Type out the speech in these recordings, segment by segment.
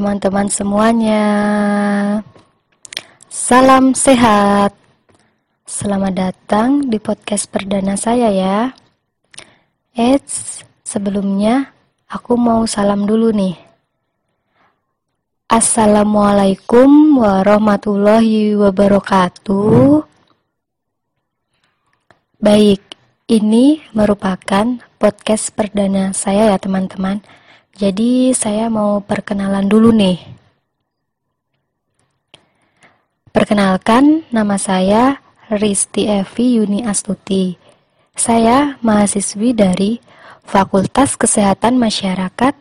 Teman-teman semuanya. Salam sehat. Selamat datang di podcast perdana saya ya. Eits, sebelumnya aku mau salam dulu nih. Assalamualaikum warahmatullahi wabarakatuh. Baik, ini merupakan podcast perdana saya ya teman-teman jadi saya mau perkenalan dulu nih. Perkenalkan, nama saya Risti Evi Yuni Astuti. Saya mahasiswi dari Fakultas Kesehatan Masyarakat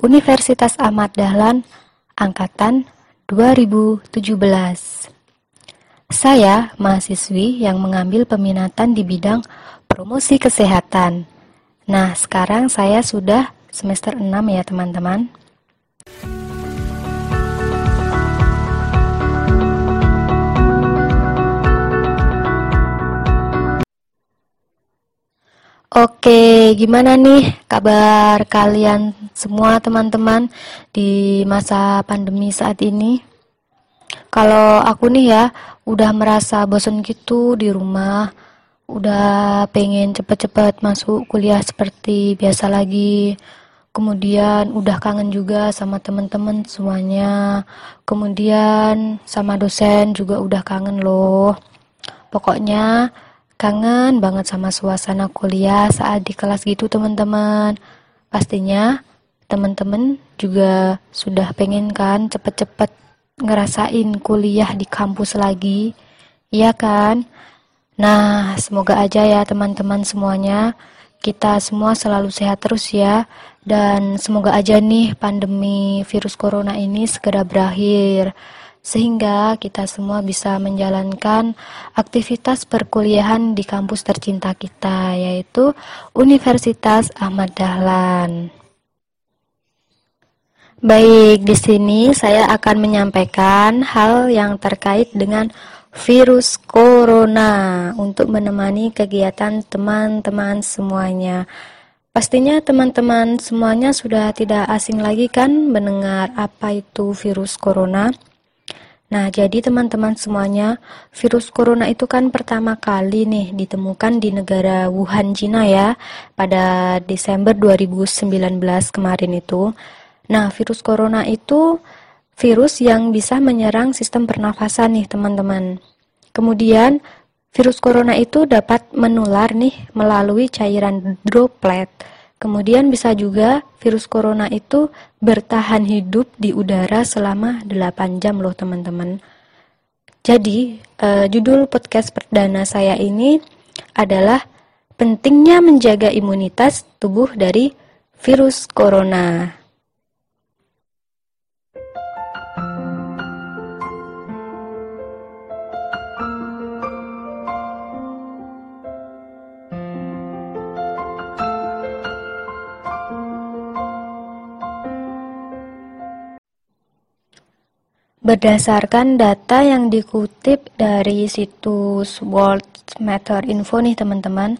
Universitas Ahmad Dahlan Angkatan 2017. Saya mahasiswi yang mengambil peminatan di bidang promosi kesehatan. Nah, sekarang saya sudah semester 6 ya teman-teman. Oke, gimana nih kabar kalian semua teman-teman di masa pandemi saat ini? Kalau aku nih ya, udah merasa bosan gitu di rumah, udah pengen cepet-cepet masuk kuliah seperti biasa lagi, kemudian udah kangen juga sama teman-teman semuanya. Kemudian sama dosen juga udah kangen loh. Pokoknya kangen banget sama suasana kuliah saat di kelas gitu teman-teman pastinya teman-teman juga sudah pengen kan cepet-cepet ngerasain kuliah di kampus lagi. Iya kan? Nah semoga aja ya teman-teman semuanya. Kita semua selalu sehat terus ya dan semoga aja nih pandemi virus corona ini segera berakhir sehingga kita semua bisa menjalankan aktivitas perkuliahan di kampus tercinta kita yaitu Universitas Ahmad Dahlan. Baik, di sini saya akan menyampaikan hal yang terkait dengan virus corona untuk menemani kegiatan teman-teman semuanya. Pastinya teman-teman semuanya sudah tidak asing lagi kan mendengar apa itu virus corona. Nah, jadi teman-teman semuanya, virus corona itu kan pertama kali nih ditemukan di negara Wuhan, Cina ya, pada Desember 2019 kemarin itu. Nah, virus corona itu virus yang bisa menyerang sistem pernafasan nih, teman-teman. Kemudian Virus corona itu dapat menular nih melalui cairan droplet. Kemudian bisa juga virus corona itu bertahan hidup di udara selama 8 jam loh teman-teman. Jadi, uh, judul podcast perdana saya ini adalah pentingnya menjaga imunitas tubuh dari virus corona. Berdasarkan data yang dikutip dari situs World Matter Info nih teman-teman,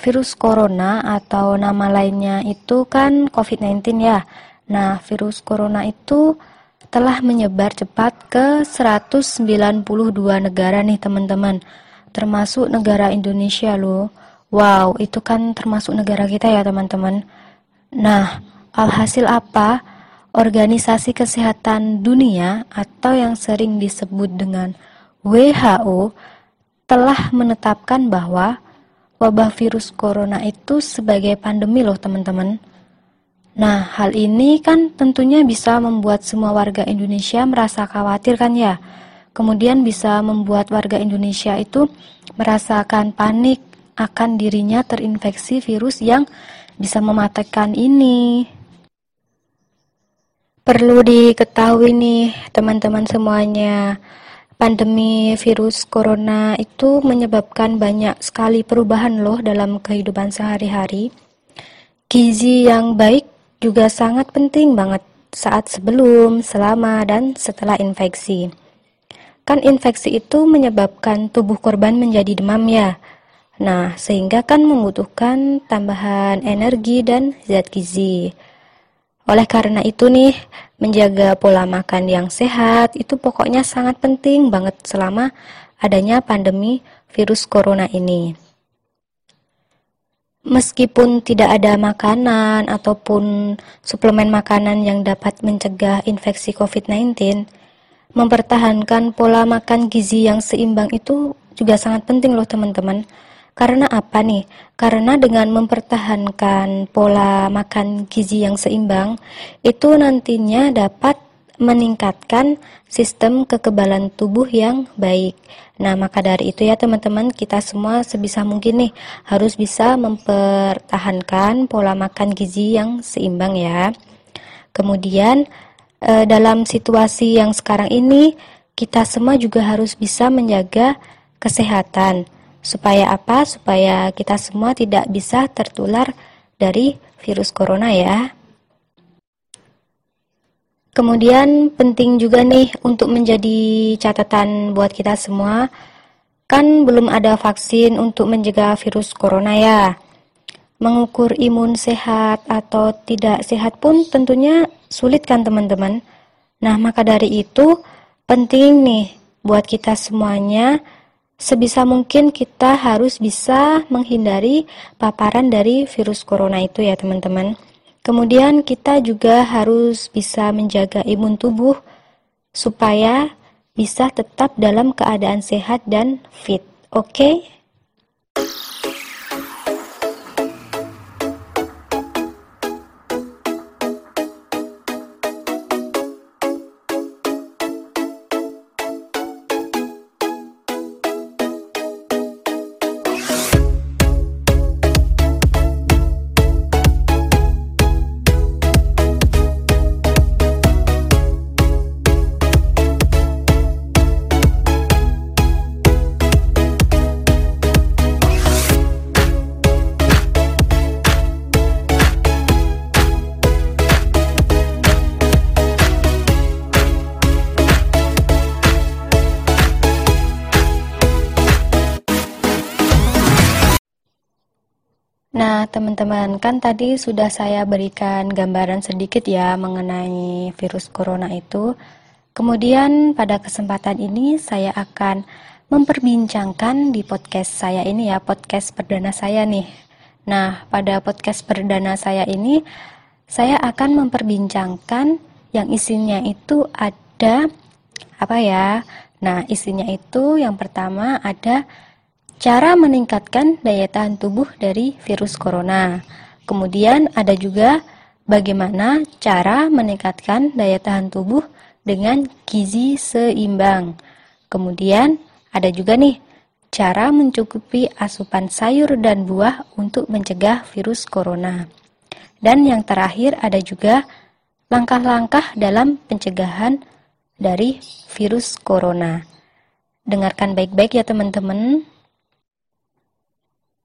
virus corona atau nama lainnya itu kan COVID-19 ya. Nah, virus corona itu telah menyebar cepat ke 192 negara nih teman-teman, termasuk negara Indonesia loh. Wow, itu kan termasuk negara kita ya teman-teman. Nah, alhasil apa? Organisasi Kesehatan Dunia atau yang sering disebut dengan WHO telah menetapkan bahwa wabah virus corona itu sebagai pandemi loh teman-teman. Nah, hal ini kan tentunya bisa membuat semua warga Indonesia merasa khawatir kan ya. Kemudian bisa membuat warga Indonesia itu merasakan panik akan dirinya terinfeksi virus yang bisa mematikan ini. Perlu diketahui nih teman-teman semuanya, pandemi virus corona itu menyebabkan banyak sekali perubahan loh dalam kehidupan sehari-hari. Gizi yang baik juga sangat penting banget saat sebelum, selama, dan setelah infeksi. Kan infeksi itu menyebabkan tubuh korban menjadi demam ya. Nah, sehingga kan membutuhkan tambahan energi dan zat gizi. Oleh karena itu nih, menjaga pola makan yang sehat itu pokoknya sangat penting banget selama adanya pandemi virus corona ini. Meskipun tidak ada makanan ataupun suplemen makanan yang dapat mencegah infeksi COVID-19, mempertahankan pola makan gizi yang seimbang itu juga sangat penting loh teman-teman. Karena apa nih? Karena dengan mempertahankan pola makan gizi yang seimbang, itu nantinya dapat meningkatkan sistem kekebalan tubuh yang baik. Nah, maka dari itu ya teman-teman, kita semua sebisa mungkin nih harus bisa mempertahankan pola makan gizi yang seimbang ya. Kemudian eh, dalam situasi yang sekarang ini, kita semua juga harus bisa menjaga kesehatan. Supaya apa? Supaya kita semua tidak bisa tertular dari virus corona ya. Kemudian penting juga nih untuk menjadi catatan buat kita semua, kan belum ada vaksin untuk mencegah virus corona ya. Mengukur imun sehat atau tidak sehat pun tentunya sulit kan teman-teman. Nah, maka dari itu penting nih buat kita semuanya sebisa mungkin kita harus bisa menghindari paparan dari virus corona itu ya teman-teman. Kemudian kita juga harus bisa menjaga imun tubuh supaya bisa tetap dalam keadaan sehat dan fit. Oke? Okay? Teman-teman, kan tadi sudah saya berikan gambaran sedikit ya mengenai virus corona itu. Kemudian pada kesempatan ini saya akan memperbincangkan di podcast saya ini ya, podcast perdana saya nih. Nah, pada podcast perdana saya ini saya akan memperbincangkan yang isinya itu ada apa ya? Nah, isinya itu yang pertama ada Cara meningkatkan daya tahan tubuh dari virus corona. Kemudian ada juga bagaimana cara meningkatkan daya tahan tubuh dengan gizi seimbang. Kemudian ada juga nih cara mencukupi asupan sayur dan buah untuk mencegah virus corona. Dan yang terakhir ada juga langkah-langkah dalam pencegahan dari virus corona. Dengarkan baik-baik ya teman-teman.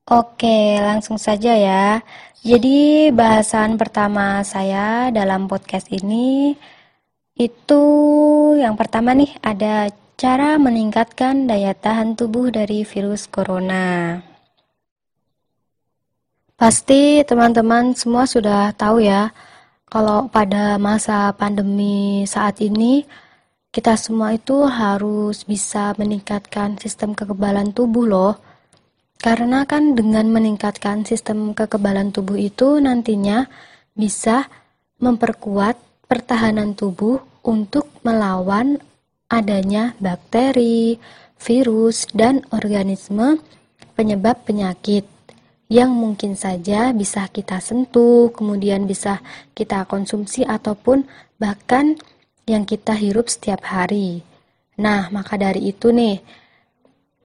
Oke, langsung saja ya. Jadi, bahasan pertama saya dalam podcast ini itu yang pertama nih ada cara meningkatkan daya tahan tubuh dari virus corona. Pasti teman-teman semua sudah tahu ya, kalau pada masa pandemi saat ini kita semua itu harus bisa meningkatkan sistem kekebalan tubuh loh karena kan dengan meningkatkan sistem kekebalan tubuh itu nantinya bisa memperkuat pertahanan tubuh untuk melawan adanya bakteri, virus, dan organisme penyebab penyakit yang mungkin saja bisa kita sentuh, kemudian bisa kita konsumsi ataupun bahkan yang kita hirup setiap hari. Nah, maka dari itu nih,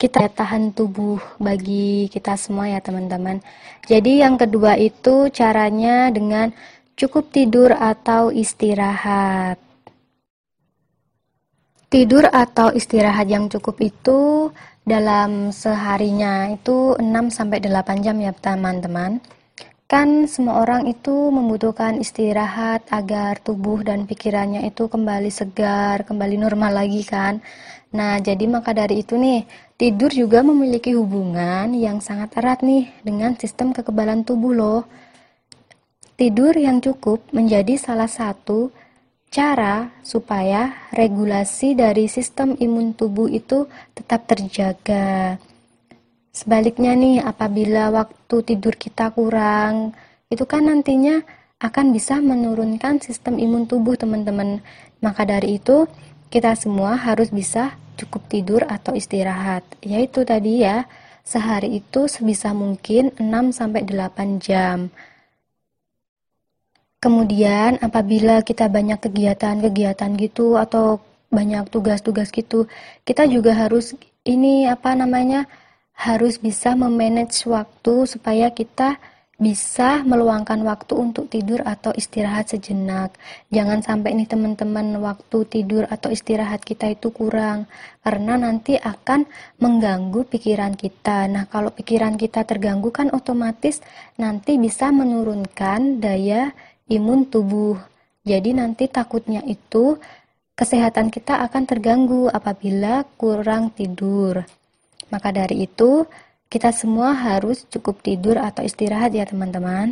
kita tahan tubuh bagi kita semua ya teman-teman. Jadi yang kedua itu caranya dengan cukup tidur atau istirahat. Tidur atau istirahat yang cukup itu dalam seharinya itu 6 sampai 8 jam ya teman-teman. Kan semua orang itu membutuhkan istirahat agar tubuh dan pikirannya itu kembali segar, kembali normal lagi kan. Nah, jadi maka dari itu nih, tidur juga memiliki hubungan yang sangat erat nih dengan sistem kekebalan tubuh loh. tidur yang cukup menjadi salah satu cara supaya regulasi dari sistem imun tubuh itu tetap terjaga. Sebaliknya nih, apabila waktu tidur kita kurang, itu kan nantinya akan bisa menurunkan sistem imun tubuh teman-teman. Maka dari itu, kita semua harus bisa cukup tidur atau istirahat. Yaitu tadi ya, sehari itu sebisa mungkin 6 sampai 8 jam. Kemudian apabila kita banyak kegiatan-kegiatan gitu atau banyak tugas-tugas gitu, kita juga harus ini apa namanya? harus bisa memanage waktu supaya kita bisa meluangkan waktu untuk tidur atau istirahat sejenak. Jangan sampai nih teman-teman waktu tidur atau istirahat kita itu kurang karena nanti akan mengganggu pikiran kita. Nah, kalau pikiran kita terganggu kan otomatis nanti bisa menurunkan daya imun tubuh. Jadi nanti takutnya itu kesehatan kita akan terganggu apabila kurang tidur. Maka dari itu, kita semua harus cukup tidur atau istirahat ya teman-teman.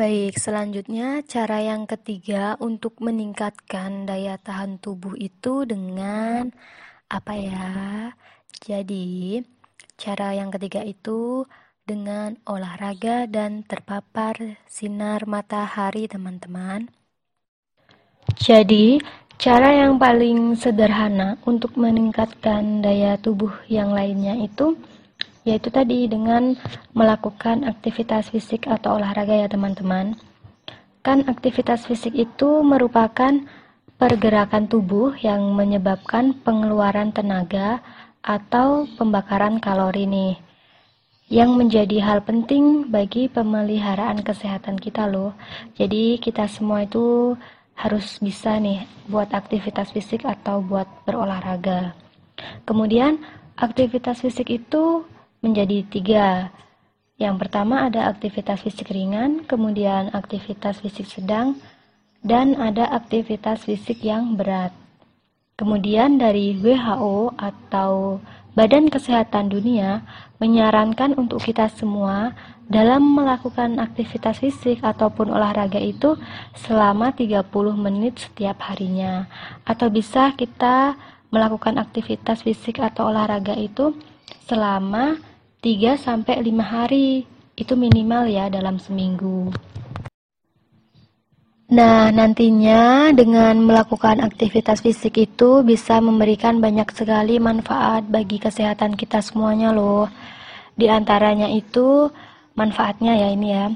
Baik, selanjutnya cara yang ketiga untuk meningkatkan daya tahan tubuh itu dengan apa ya? Jadi, cara yang ketiga itu dengan olahraga dan terpapar sinar matahari, teman-teman. Jadi, cara yang paling sederhana untuk meningkatkan daya tubuh yang lainnya itu yaitu tadi dengan melakukan aktivitas fisik atau olahraga ya, teman-teman. Kan aktivitas fisik itu merupakan pergerakan tubuh yang menyebabkan pengeluaran tenaga atau pembakaran kalori nih yang menjadi hal penting bagi pemeliharaan kesehatan kita loh. Jadi kita semua itu harus bisa nih buat aktivitas fisik atau buat berolahraga. Kemudian aktivitas fisik itu menjadi tiga. Yang pertama ada aktivitas fisik ringan, kemudian aktivitas fisik sedang, dan ada aktivitas fisik yang berat. Kemudian dari WHO atau Badan Kesehatan Dunia menyarankan untuk kita semua dalam melakukan aktivitas fisik ataupun olahraga itu selama 30 menit setiap harinya atau bisa kita melakukan aktivitas fisik atau olahraga itu selama 3 sampai 5 hari itu minimal ya dalam seminggu. Nah, nantinya dengan melakukan aktivitas fisik itu bisa memberikan banyak sekali manfaat bagi kesehatan kita semuanya loh. Di antaranya itu manfaatnya ya ini ya.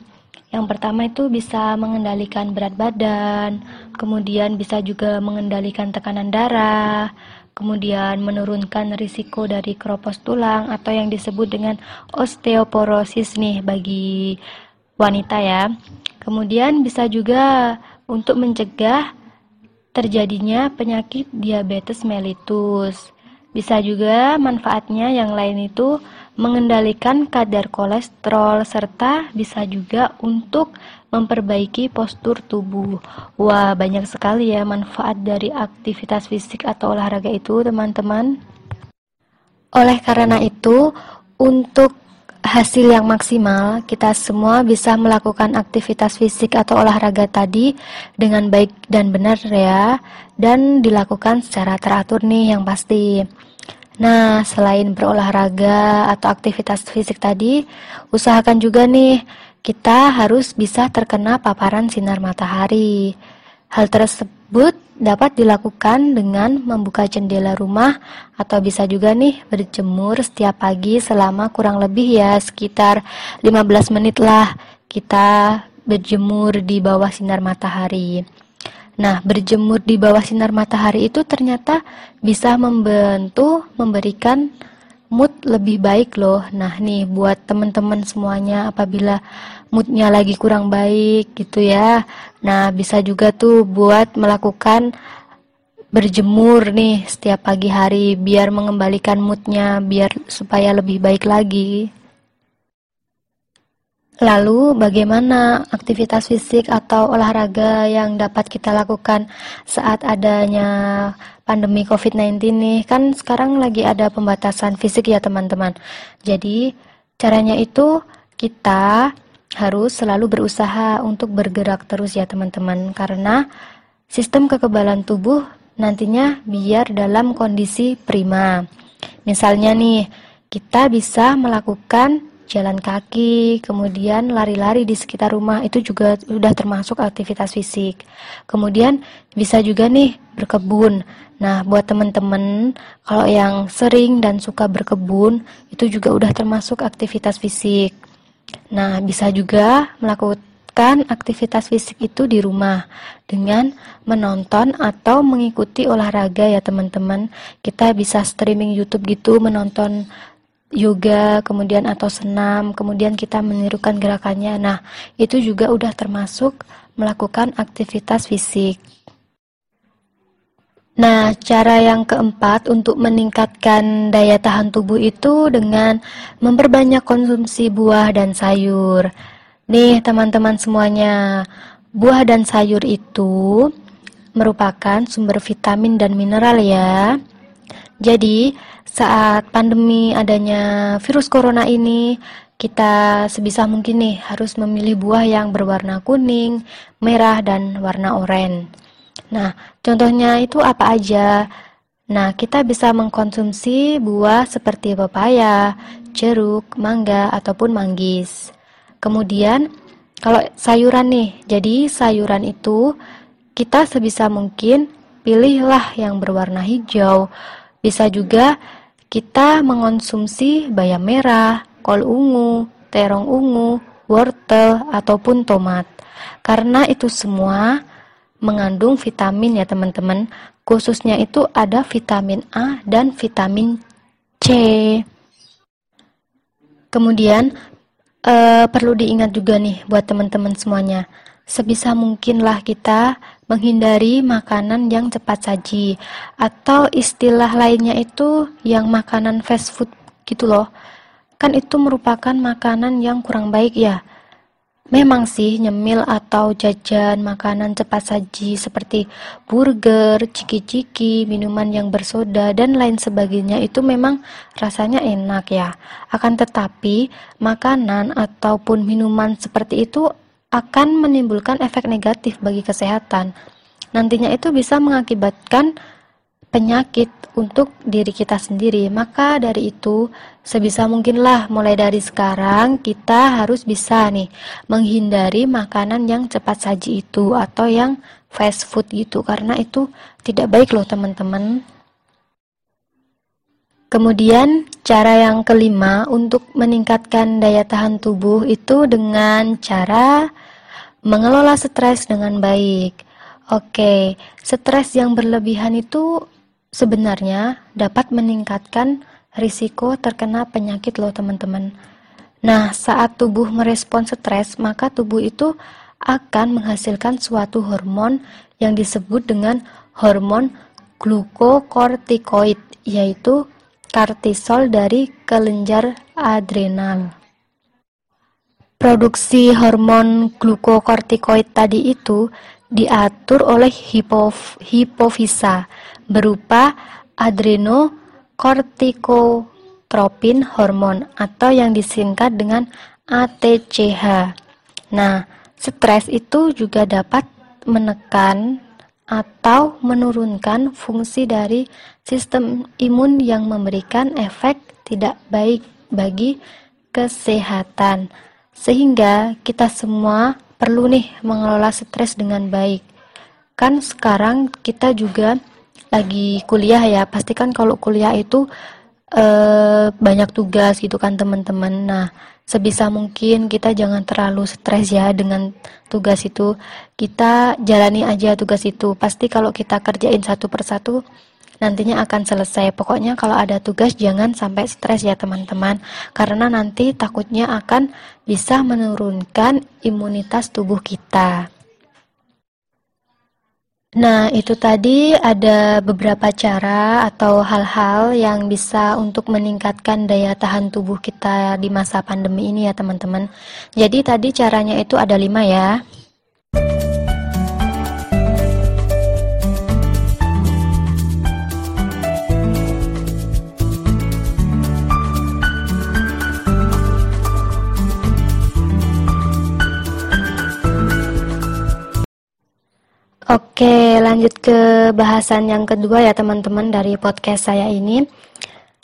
Yang pertama itu bisa mengendalikan berat badan, kemudian bisa juga mengendalikan tekanan darah, kemudian menurunkan risiko dari keropos tulang atau yang disebut dengan osteoporosis nih bagi wanita ya. Kemudian bisa juga untuk mencegah terjadinya penyakit diabetes mellitus. Bisa juga manfaatnya yang lain itu mengendalikan kadar kolesterol serta bisa juga untuk memperbaiki postur tubuh. Wah, banyak sekali ya manfaat dari aktivitas fisik atau olahraga itu, teman-teman. Oleh karena itu, untuk hasil yang maksimal, kita semua bisa melakukan aktivitas fisik atau olahraga tadi dengan baik dan benar ya, dan dilakukan secara teratur nih yang pasti. Nah, selain berolahraga atau aktivitas fisik tadi, usahakan juga nih kita harus bisa terkena paparan sinar matahari. Hal tersebut dapat dilakukan dengan membuka jendela rumah atau bisa juga nih berjemur setiap pagi selama kurang lebih ya sekitar 15 menit lah kita berjemur di bawah sinar matahari. Nah, berjemur di bawah sinar matahari itu ternyata bisa membantu memberikan mood lebih baik loh. Nah, nih buat teman-teman semuanya apabila moodnya lagi kurang baik gitu ya. Nah, bisa juga tuh buat melakukan berjemur nih setiap pagi hari biar mengembalikan moodnya biar supaya lebih baik lagi. Lalu, bagaimana aktivitas fisik atau olahraga yang dapat kita lakukan saat adanya pandemi COVID-19 nih? Kan sekarang lagi ada pembatasan fisik ya teman-teman. Jadi, caranya itu kita harus selalu berusaha untuk bergerak terus ya teman-teman karena sistem kekebalan tubuh nantinya biar dalam kondisi prima. Misalnya nih, kita bisa melakukan jalan kaki, kemudian lari-lari di sekitar rumah itu juga sudah termasuk aktivitas fisik. Kemudian bisa juga nih berkebun. Nah, buat teman-teman kalau yang sering dan suka berkebun itu juga udah termasuk aktivitas fisik. Nah, bisa juga melakukan aktivitas fisik itu di rumah dengan menonton atau mengikuti olahraga ya teman-teman. Kita bisa streaming YouTube gitu, menonton yoga, kemudian atau senam, kemudian kita menirukan gerakannya. Nah, itu juga udah termasuk melakukan aktivitas fisik. Nah, cara yang keempat untuk meningkatkan daya tahan tubuh itu dengan memperbanyak konsumsi buah dan sayur. Nih, teman-teman semuanya, buah dan sayur itu merupakan sumber vitamin dan mineral ya. Jadi, saat pandemi adanya virus corona ini, kita sebisa mungkin nih harus memilih buah yang berwarna kuning, merah, dan warna oranye. Nah, contohnya itu apa aja? Nah, kita bisa mengkonsumsi buah seperti pepaya, jeruk, mangga, ataupun manggis. Kemudian, kalau sayuran nih, jadi sayuran itu kita sebisa mungkin pilihlah yang berwarna hijau. Bisa juga kita mengonsumsi bayam merah, kol ungu, terong ungu, wortel, ataupun tomat. Karena itu semua mengandung vitamin ya teman-teman. Khususnya itu ada vitamin A dan vitamin C. Kemudian e, perlu diingat juga nih buat teman-teman semuanya. Sebisa mungkinlah kita menghindari makanan yang cepat saji atau istilah lainnya itu yang makanan fast food gitu loh. Kan itu merupakan makanan yang kurang baik ya Memang sih nyemil atau jajan makanan cepat saji seperti burger, ciki-ciki, minuman yang bersoda dan lain sebagainya itu memang rasanya enak ya. Akan tetapi makanan ataupun minuman seperti itu akan menimbulkan efek negatif bagi kesehatan. Nantinya itu bisa mengakibatkan penyakit untuk diri kita sendiri. Maka dari itu, sebisa mungkinlah mulai dari sekarang kita harus bisa nih menghindari makanan yang cepat saji itu atau yang fast food gitu karena itu tidak baik loh teman-teman. Kemudian cara yang kelima untuk meningkatkan daya tahan tubuh itu dengan cara mengelola stres dengan baik. Oke, stres yang berlebihan itu sebenarnya dapat meningkatkan risiko terkena penyakit loh teman-teman. Nah, saat tubuh merespon stres, maka tubuh itu akan menghasilkan suatu hormon yang disebut dengan hormon glukokortikoid, yaitu kortisol dari kelenjar adrenal. Produksi hormon glukokortikoid tadi itu diatur oleh hipof hipofisa berupa adrenokortikotropin hormon atau yang disingkat dengan ATCH. Nah, stres itu juga dapat menekan atau menurunkan fungsi dari sistem imun yang memberikan efek tidak baik bagi kesehatan. Sehingga kita semua perlu nih mengelola stres dengan baik. Kan sekarang kita juga lagi kuliah ya pasti kan kalau kuliah itu e, banyak tugas gitu kan teman-teman nah sebisa mungkin kita jangan terlalu stres ya dengan tugas itu. Kita jalani aja tugas itu. Pasti kalau kita kerjain satu persatu nantinya akan selesai. Pokoknya kalau ada tugas jangan sampai stres ya teman-teman. Karena nanti takutnya akan bisa menurunkan imunitas tubuh kita Nah, itu tadi ada beberapa cara atau hal-hal yang bisa untuk meningkatkan daya tahan tubuh kita di masa pandemi ini ya teman-teman. Jadi tadi caranya itu ada lima ya. Oke, lanjut ke bahasan yang kedua ya teman-teman dari podcast saya ini.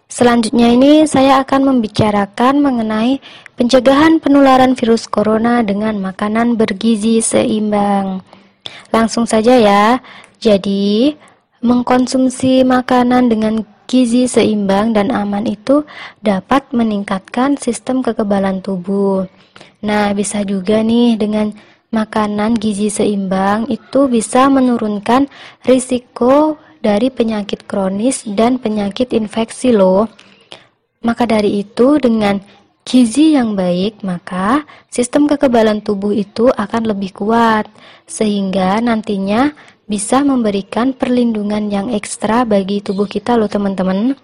Selanjutnya ini saya akan membicarakan mengenai pencegahan penularan virus corona dengan makanan bergizi seimbang. Langsung saja ya. Jadi, mengkonsumsi makanan dengan gizi seimbang dan aman itu dapat meningkatkan sistem kekebalan tubuh. Nah, bisa juga nih dengan makanan gizi seimbang itu bisa menurunkan risiko dari penyakit kronis dan penyakit infeksi loh. Maka dari itu dengan gizi yang baik, maka sistem kekebalan tubuh itu akan lebih kuat sehingga nantinya bisa memberikan perlindungan yang ekstra bagi tubuh kita loh teman-teman.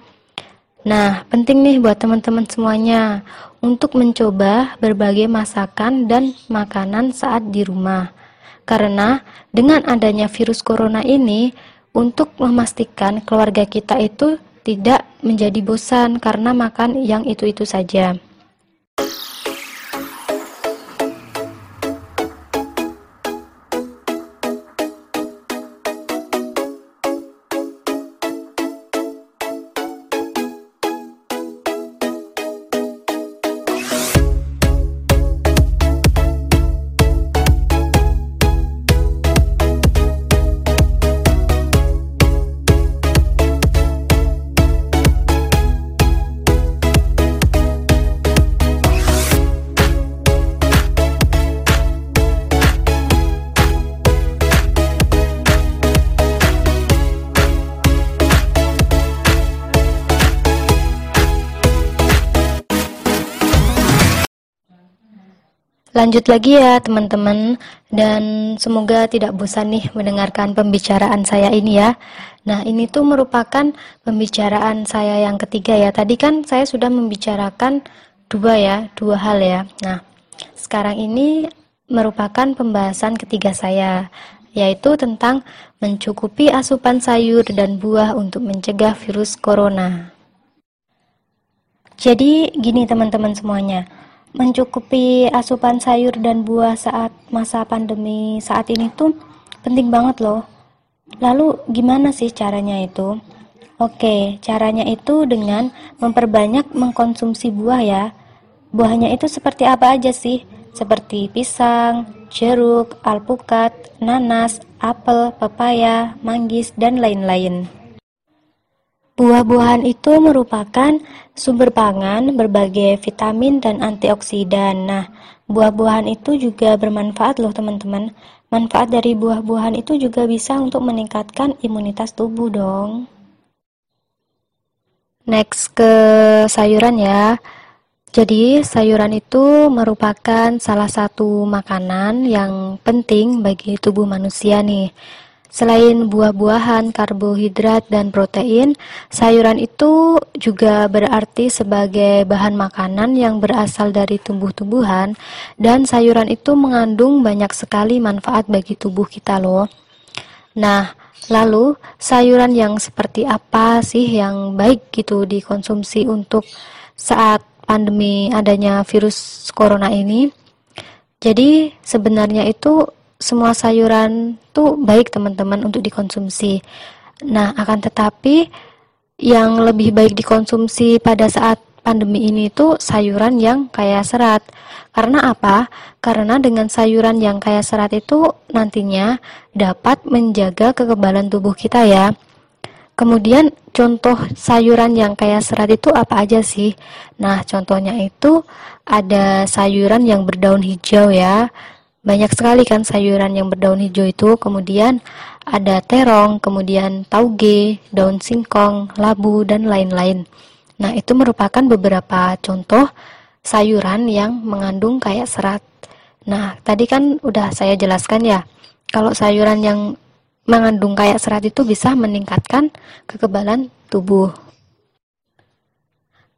Nah, penting nih buat teman-teman semuanya untuk mencoba berbagai masakan dan makanan saat di rumah. Karena dengan adanya virus corona ini, untuk memastikan keluarga kita itu tidak menjadi bosan karena makan yang itu-itu saja. Lanjut lagi ya teman-teman dan semoga tidak bosan nih mendengarkan pembicaraan saya ini ya. Nah ini tuh merupakan pembicaraan saya yang ketiga ya. Tadi kan saya sudah membicarakan dua ya, dua hal ya. Nah sekarang ini merupakan pembahasan ketiga saya yaitu tentang mencukupi asupan sayur dan buah untuk mencegah virus corona. Jadi gini teman-teman semuanya mencukupi asupan sayur dan buah saat masa pandemi saat ini tuh penting banget loh. Lalu gimana sih caranya itu? Oke, caranya itu dengan memperbanyak mengkonsumsi buah ya. Buahnya itu seperti apa aja sih? Seperti pisang, jeruk, alpukat, nanas, apel, pepaya, manggis, dan lain-lain. Buah-buahan itu merupakan sumber pangan berbagai vitamin dan antioksidan. Nah, buah-buahan itu juga bermanfaat loh teman-teman. Manfaat dari buah-buahan itu juga bisa untuk meningkatkan imunitas tubuh dong. Next ke sayuran ya. Jadi, sayuran itu merupakan salah satu makanan yang penting bagi tubuh manusia nih. Selain buah-buahan, karbohidrat, dan protein, sayuran itu juga berarti sebagai bahan makanan yang berasal dari tumbuh-tumbuhan, dan sayuran itu mengandung banyak sekali manfaat bagi tubuh kita, loh. Nah, lalu sayuran yang seperti apa sih yang baik gitu dikonsumsi untuk saat pandemi adanya virus corona ini? Jadi, sebenarnya itu semua sayuran tuh baik teman-teman untuk dikonsumsi. Nah, akan tetapi yang lebih baik dikonsumsi pada saat pandemi ini itu sayuran yang kaya serat. Karena apa? Karena dengan sayuran yang kaya serat itu nantinya dapat menjaga kekebalan tubuh kita ya. Kemudian contoh sayuran yang kaya serat itu apa aja sih? Nah, contohnya itu ada sayuran yang berdaun hijau ya banyak sekali kan sayuran yang berdaun hijau itu. Kemudian ada terong kemudian tauge daun singkong labu dan lain-lain. Nah itu merupakan beberapa contoh sayuran yang mengandung kayak serat. Nah tadi kan udah saya jelaskan ya kalau sayuran yang mengandung kayak serat itu bisa meningkatkan kekebalan tubuh.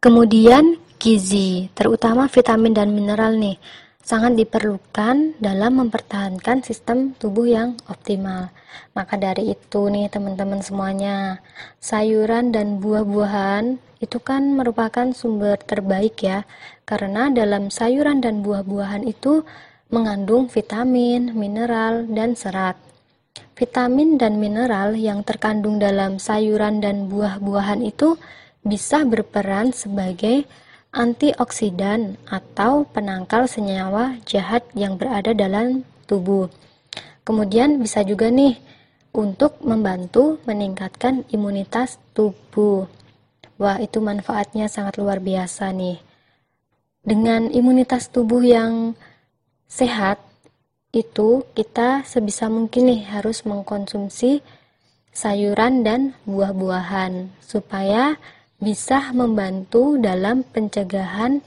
Kemudian gizi terutama vitamin dan mineral nih sangat diperlukan dalam mempertahankan sistem tubuh yang optimal. Maka dari itu nih teman-teman semuanya, sayuran dan buah-buahan itu kan merupakan sumber terbaik ya. Karena dalam sayuran dan buah-buahan itu mengandung vitamin, mineral, dan serat. Vitamin dan mineral yang terkandung dalam sayuran dan buah-buahan itu bisa berperan sebagai antioksidan atau penangkal senyawa jahat yang berada dalam tubuh. Kemudian bisa juga nih untuk membantu meningkatkan imunitas tubuh. Wah, itu manfaatnya sangat luar biasa nih. Dengan imunitas tubuh yang sehat, itu kita sebisa mungkin nih harus mengkonsumsi sayuran dan buah-buahan supaya bisa membantu dalam pencegahan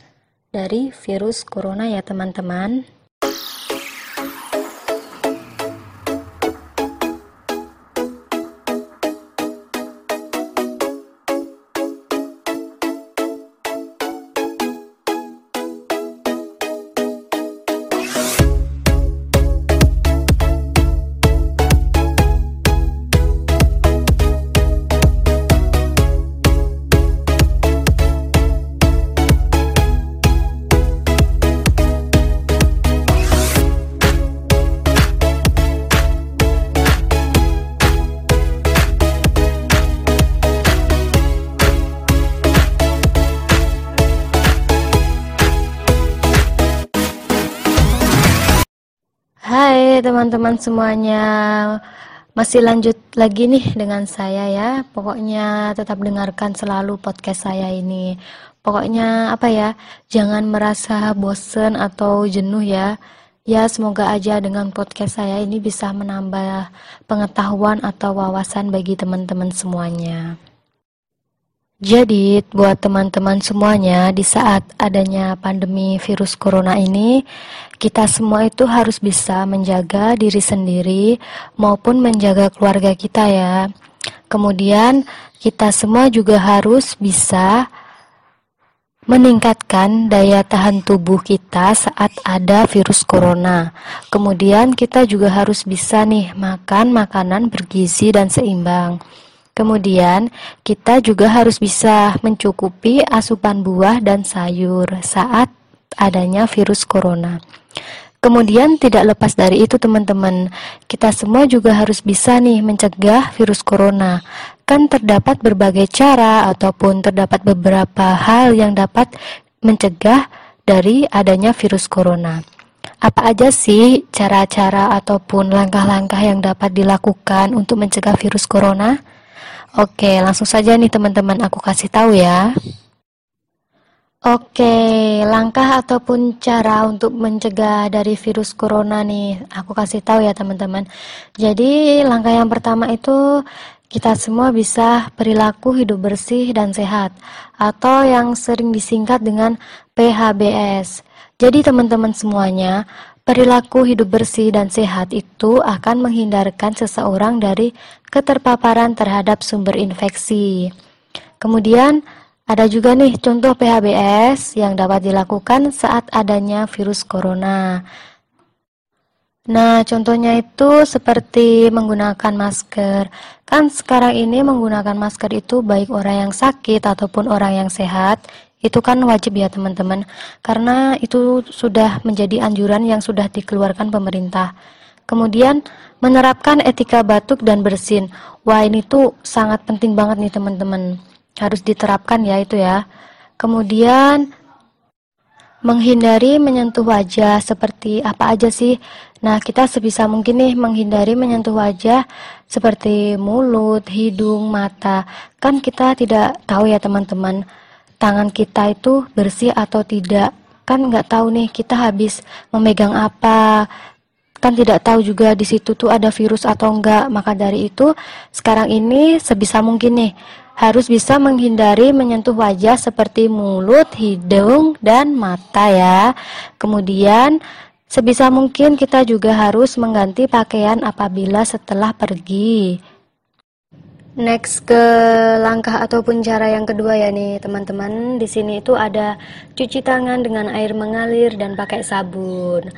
dari virus corona ya teman-teman. Hai teman-teman semuanya. Masih lanjut lagi nih dengan saya ya. Pokoknya tetap dengarkan selalu podcast saya ini. Pokoknya apa ya Jangan merasa bosen atau jenuh ya. Ya semoga aja dengan podcast saya ini bisa menambah pengetahuan atau wawasan bagi teman-teman semuanya jadi, buat teman-teman semuanya, di saat adanya pandemi virus corona ini, kita semua itu harus bisa menjaga diri sendiri maupun menjaga keluarga kita, ya. Kemudian, kita semua juga harus bisa meningkatkan daya tahan tubuh kita saat ada virus corona. Kemudian, kita juga harus bisa nih makan makanan bergizi dan seimbang. Kemudian, kita juga harus bisa mencukupi asupan buah dan sayur saat adanya virus corona. Kemudian tidak lepas dari itu teman-teman, kita semua juga harus bisa nih mencegah virus corona. Kan terdapat berbagai cara ataupun terdapat beberapa hal yang dapat mencegah dari adanya virus corona. Apa aja sih cara-cara ataupun langkah-langkah yang dapat dilakukan untuk mencegah virus corona? Oke, langsung saja nih teman-teman aku kasih tahu ya. Oke, langkah ataupun cara untuk mencegah dari virus corona nih, aku kasih tahu ya teman-teman. Jadi, langkah yang pertama itu kita semua bisa perilaku hidup bersih dan sehat atau yang sering disingkat dengan PHBS. Jadi teman-teman semuanya, Perilaku hidup bersih dan sehat itu akan menghindarkan seseorang dari keterpaparan terhadap sumber infeksi. Kemudian, ada juga nih contoh PHBS yang dapat dilakukan saat adanya virus corona. Nah, contohnya itu seperti menggunakan masker. Kan sekarang ini menggunakan masker itu baik orang yang sakit ataupun orang yang sehat itu kan wajib ya teman-teman. Karena itu sudah menjadi anjuran yang sudah dikeluarkan pemerintah. Kemudian menerapkan etika batuk dan bersin. Wah ini tuh sangat penting banget nih teman-teman. Harus diterapkan ya itu ya. Kemudian menghindari menyentuh wajah seperti apa aja sih? Nah, kita sebisa mungkin nih menghindari menyentuh wajah seperti mulut, hidung, mata. Kan kita tidak tahu ya teman-teman tangan kita itu bersih atau tidak kan nggak tahu nih kita habis memegang apa kan tidak tahu juga di situ tuh ada virus atau enggak maka dari itu sekarang ini sebisa mungkin nih harus bisa menghindari menyentuh wajah seperti mulut, hidung, dan mata ya. Kemudian sebisa mungkin kita juga harus mengganti pakaian apabila setelah pergi. Next ke langkah ataupun cara yang kedua ya nih teman-teman. Di sini itu ada cuci tangan dengan air mengalir dan pakai sabun.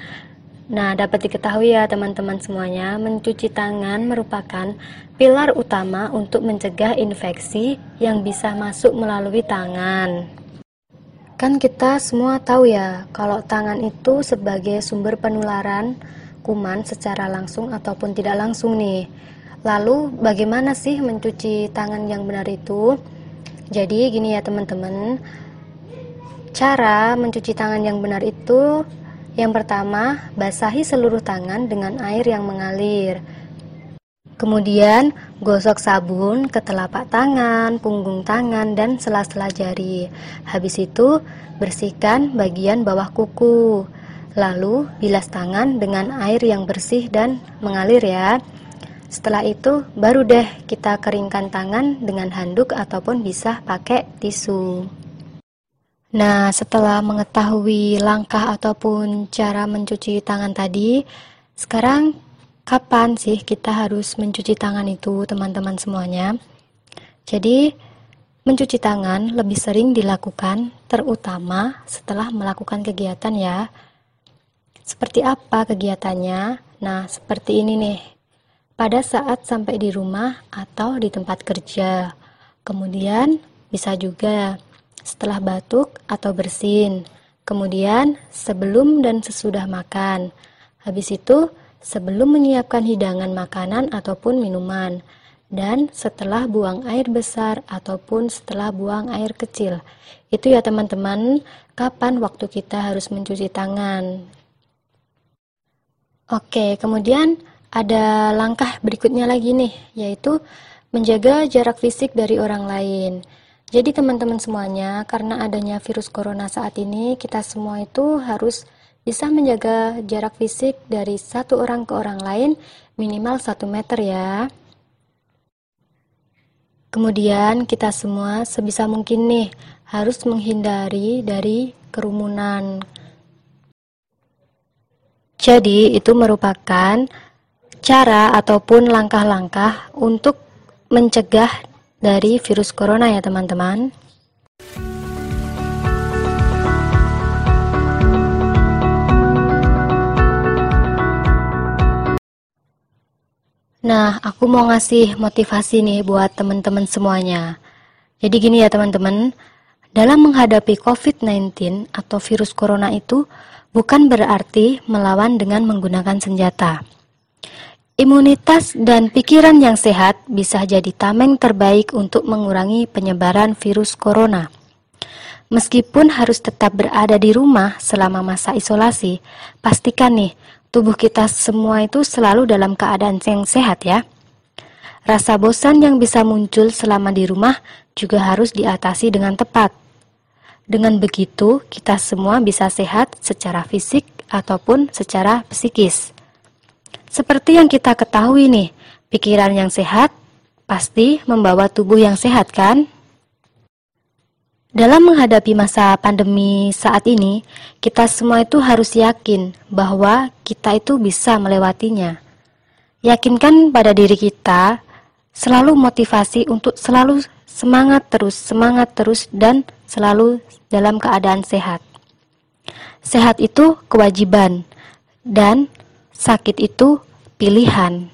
Nah, dapat diketahui ya teman-teman semuanya, mencuci tangan merupakan pilar utama untuk mencegah infeksi yang bisa masuk melalui tangan. Kan kita semua tahu ya, kalau tangan itu sebagai sumber penularan kuman secara langsung ataupun tidak langsung nih. Lalu bagaimana sih mencuci tangan yang benar itu? Jadi gini ya teman-teman, cara mencuci tangan yang benar itu yang pertama, basahi seluruh tangan dengan air yang mengalir. Kemudian, gosok sabun ke telapak tangan, punggung tangan, dan sela-sela jari. Habis itu, bersihkan bagian bawah kuku. Lalu, bilas tangan dengan air yang bersih dan mengalir ya. Setelah itu, baru deh kita keringkan tangan dengan handuk ataupun bisa pakai tisu. Nah, setelah mengetahui langkah ataupun cara mencuci tangan tadi, sekarang kapan sih kita harus mencuci tangan itu, teman-teman semuanya? Jadi, mencuci tangan lebih sering dilakukan terutama setelah melakukan kegiatan ya. Seperti apa kegiatannya? Nah, seperti ini nih. Pada saat sampai di rumah atau di tempat kerja. Kemudian bisa juga setelah batuk atau bersin, kemudian sebelum dan sesudah makan. Habis itu, sebelum menyiapkan hidangan makanan ataupun minuman, dan setelah buang air besar ataupun setelah buang air kecil. Itu ya teman-teman, kapan waktu kita harus mencuci tangan. Oke, kemudian ada langkah berikutnya lagi nih, yaitu menjaga jarak fisik dari orang lain. Jadi teman-teman semuanya, karena adanya virus corona saat ini, kita semua itu harus bisa menjaga jarak fisik dari satu orang ke orang lain minimal satu meter ya. Kemudian kita semua sebisa mungkin nih harus menghindari dari kerumunan. Jadi itu merupakan cara ataupun langkah-langkah untuk mencegah dari virus corona ya teman-teman. Nah, aku mau ngasih motivasi nih buat teman-teman semuanya. Jadi gini ya teman-teman, dalam menghadapi COVID-19 atau virus corona itu bukan berarti melawan dengan menggunakan senjata. Imunitas dan pikiran yang sehat bisa jadi tameng terbaik untuk mengurangi penyebaran virus corona. Meskipun harus tetap berada di rumah selama masa isolasi, pastikan nih tubuh kita semua itu selalu dalam keadaan yang sehat ya. Rasa bosan yang bisa muncul selama di rumah juga harus diatasi dengan tepat. Dengan begitu, kita semua bisa sehat secara fisik ataupun secara psikis. Seperti yang kita ketahui nih, pikiran yang sehat pasti membawa tubuh yang sehat kan? Dalam menghadapi masa pandemi saat ini, kita semua itu harus yakin bahwa kita itu bisa melewatinya. Yakinkan pada diri kita, selalu motivasi untuk selalu semangat terus, semangat terus, dan selalu dalam keadaan sehat. Sehat itu kewajiban, dan Sakit itu pilihan.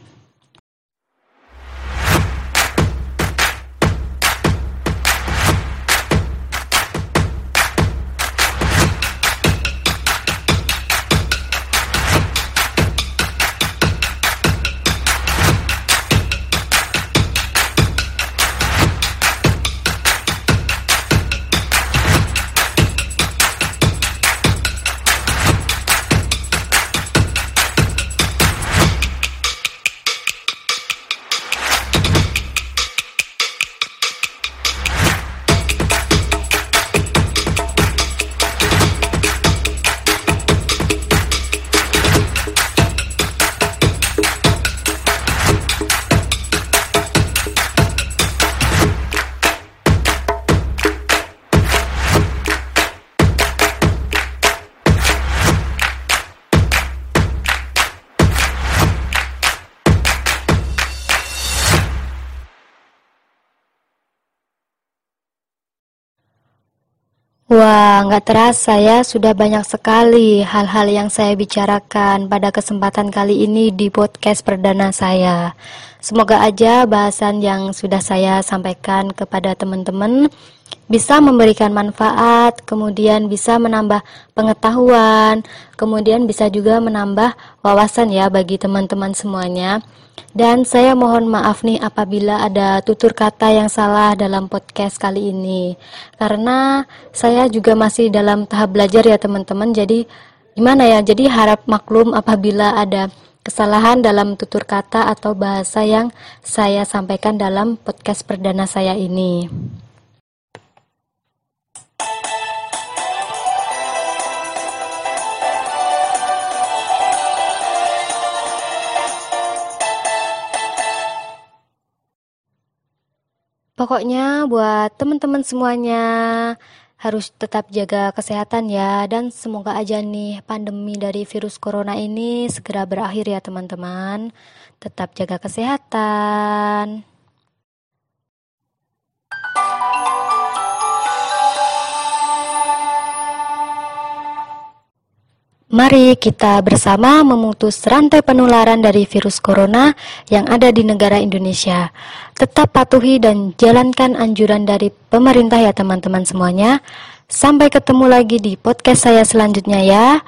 Wah, nggak terasa ya, sudah banyak sekali hal-hal yang saya bicarakan pada kesempatan kali ini di podcast perdana saya. Semoga aja bahasan yang sudah saya sampaikan kepada teman-teman bisa memberikan manfaat, kemudian bisa menambah pengetahuan, kemudian bisa juga menambah wawasan ya bagi teman-teman semuanya. Dan saya mohon maaf nih apabila ada tutur kata yang salah dalam podcast kali ini. Karena saya juga masih dalam tahap belajar ya teman-teman. Jadi gimana ya? Jadi harap maklum apabila ada kesalahan dalam tutur kata atau bahasa yang saya sampaikan dalam podcast perdana saya ini. Pokoknya buat teman-teman semuanya harus tetap jaga kesehatan ya dan semoga aja nih pandemi dari virus corona ini segera berakhir ya teman-teman. Tetap jaga kesehatan. Mari kita bersama memutus rantai penularan dari virus corona yang ada di negara Indonesia. Tetap patuhi dan jalankan anjuran dari pemerintah ya teman-teman semuanya. Sampai ketemu lagi di podcast saya selanjutnya ya.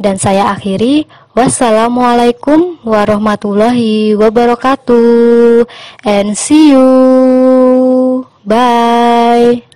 Dan saya akhiri. Wassalamualaikum warahmatullahi wabarakatuh. And see you. Bye.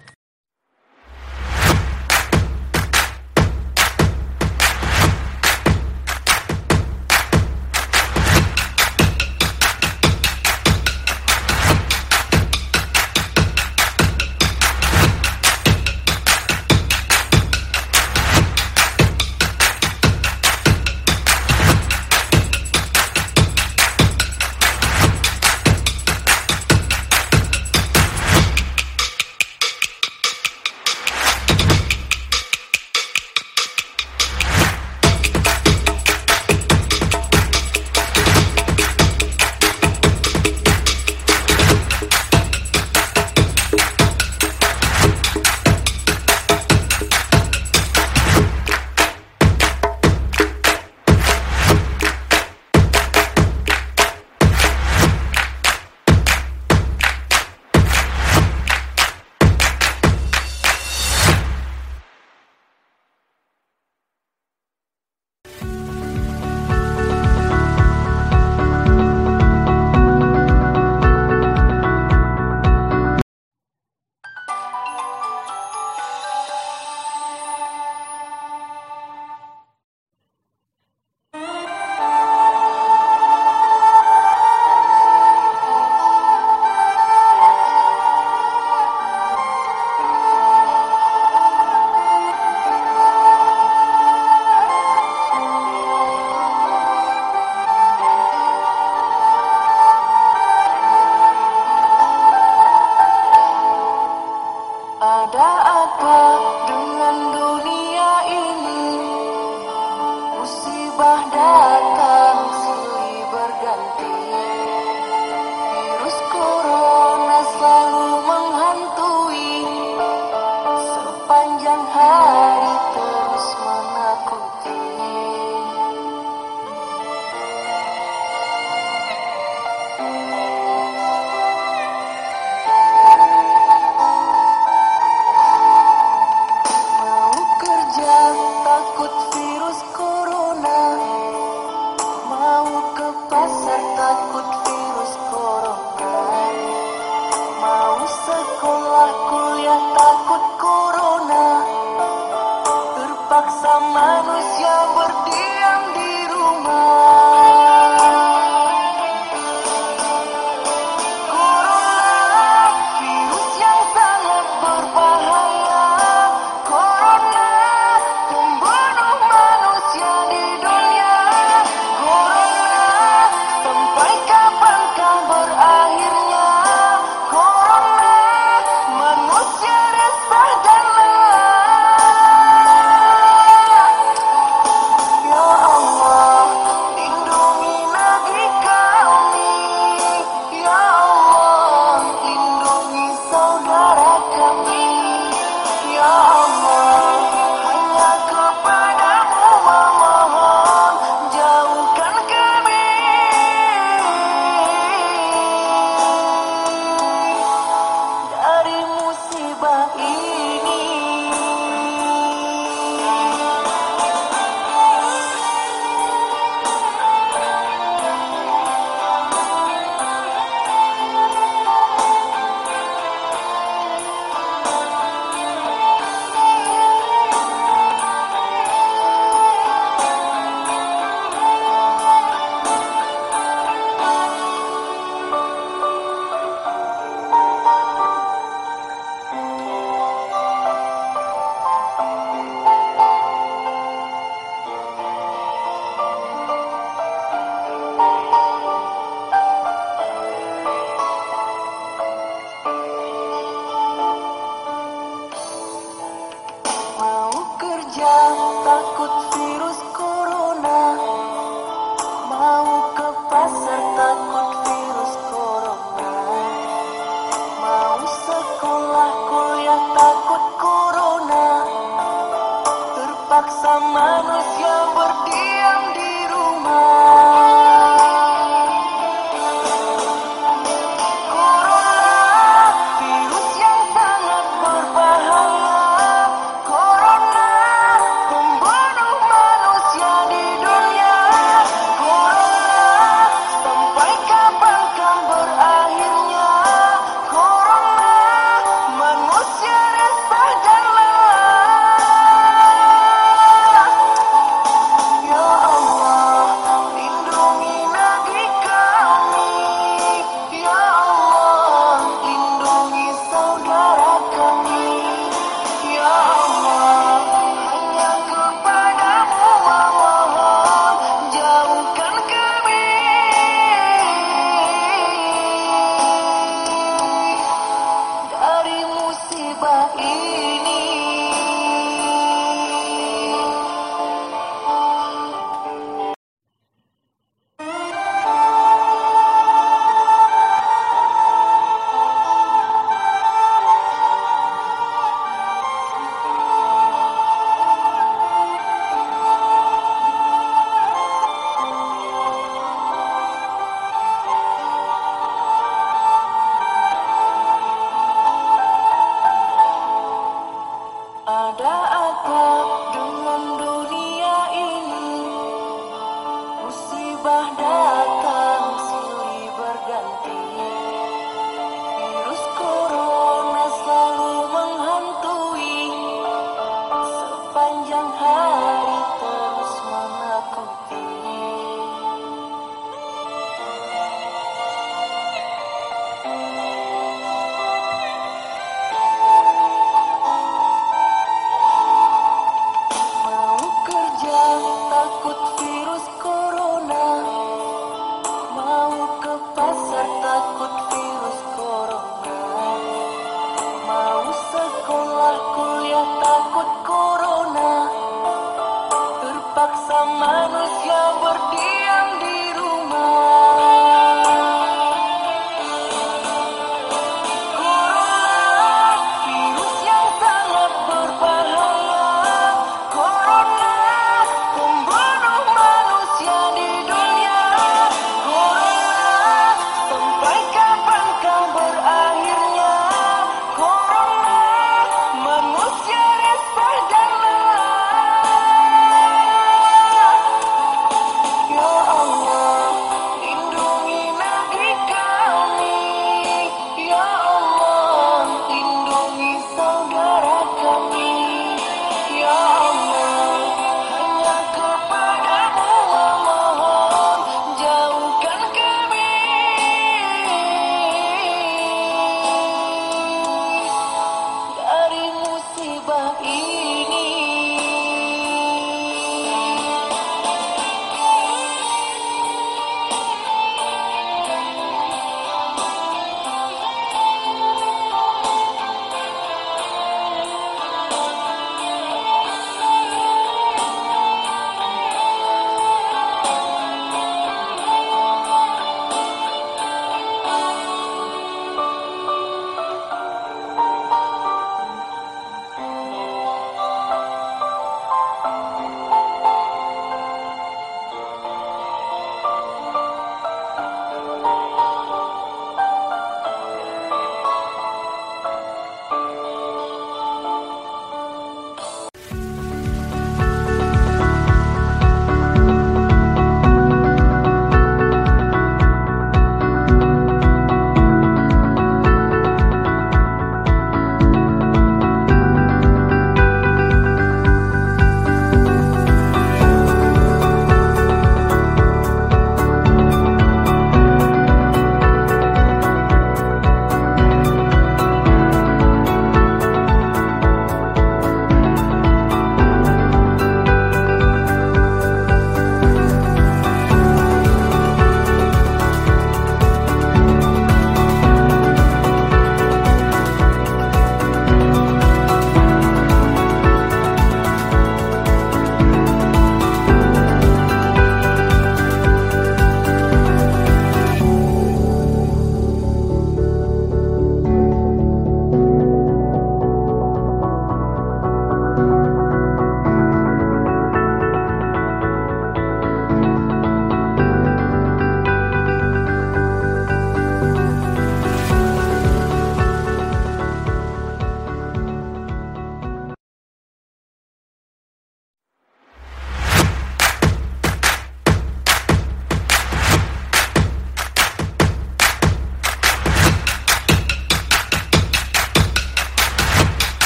Yeah.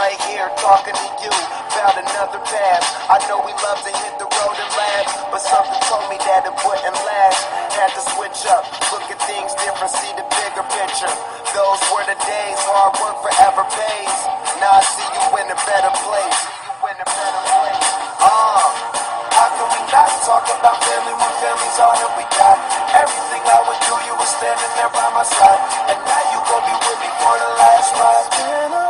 right here talking to you about another path. I know we love to hit the road and laugh, but something told me that it wouldn't last. Had to switch up, look at things different, see the bigger picture. Those were the days, hard work forever pays. Now I see you in a better place. You in a better place. Uh, how can we not talk about family when family's all that we got? Everything I would do, you were standing there by my side. And now you gon' be with me for the last ride.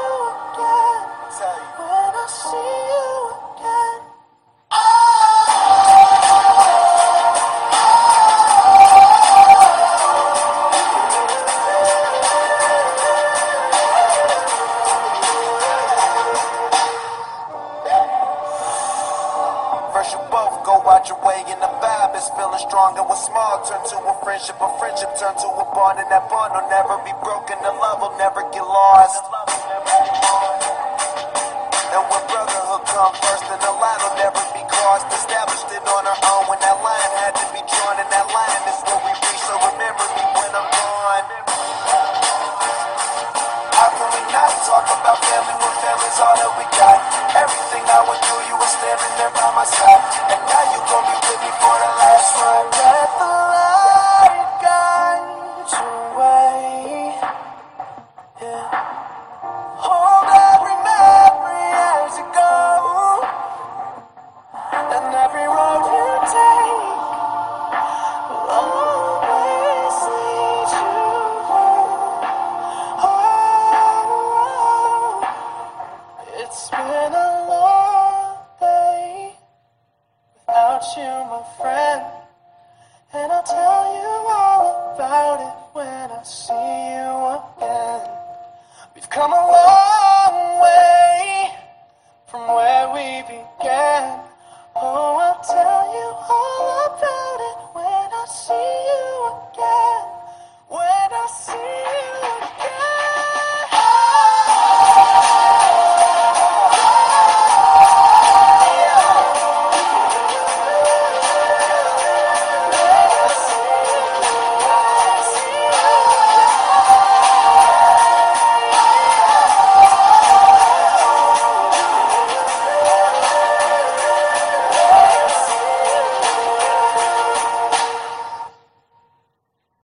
friendship, turn to a bond and that bond will never be broken, the love will never get lost.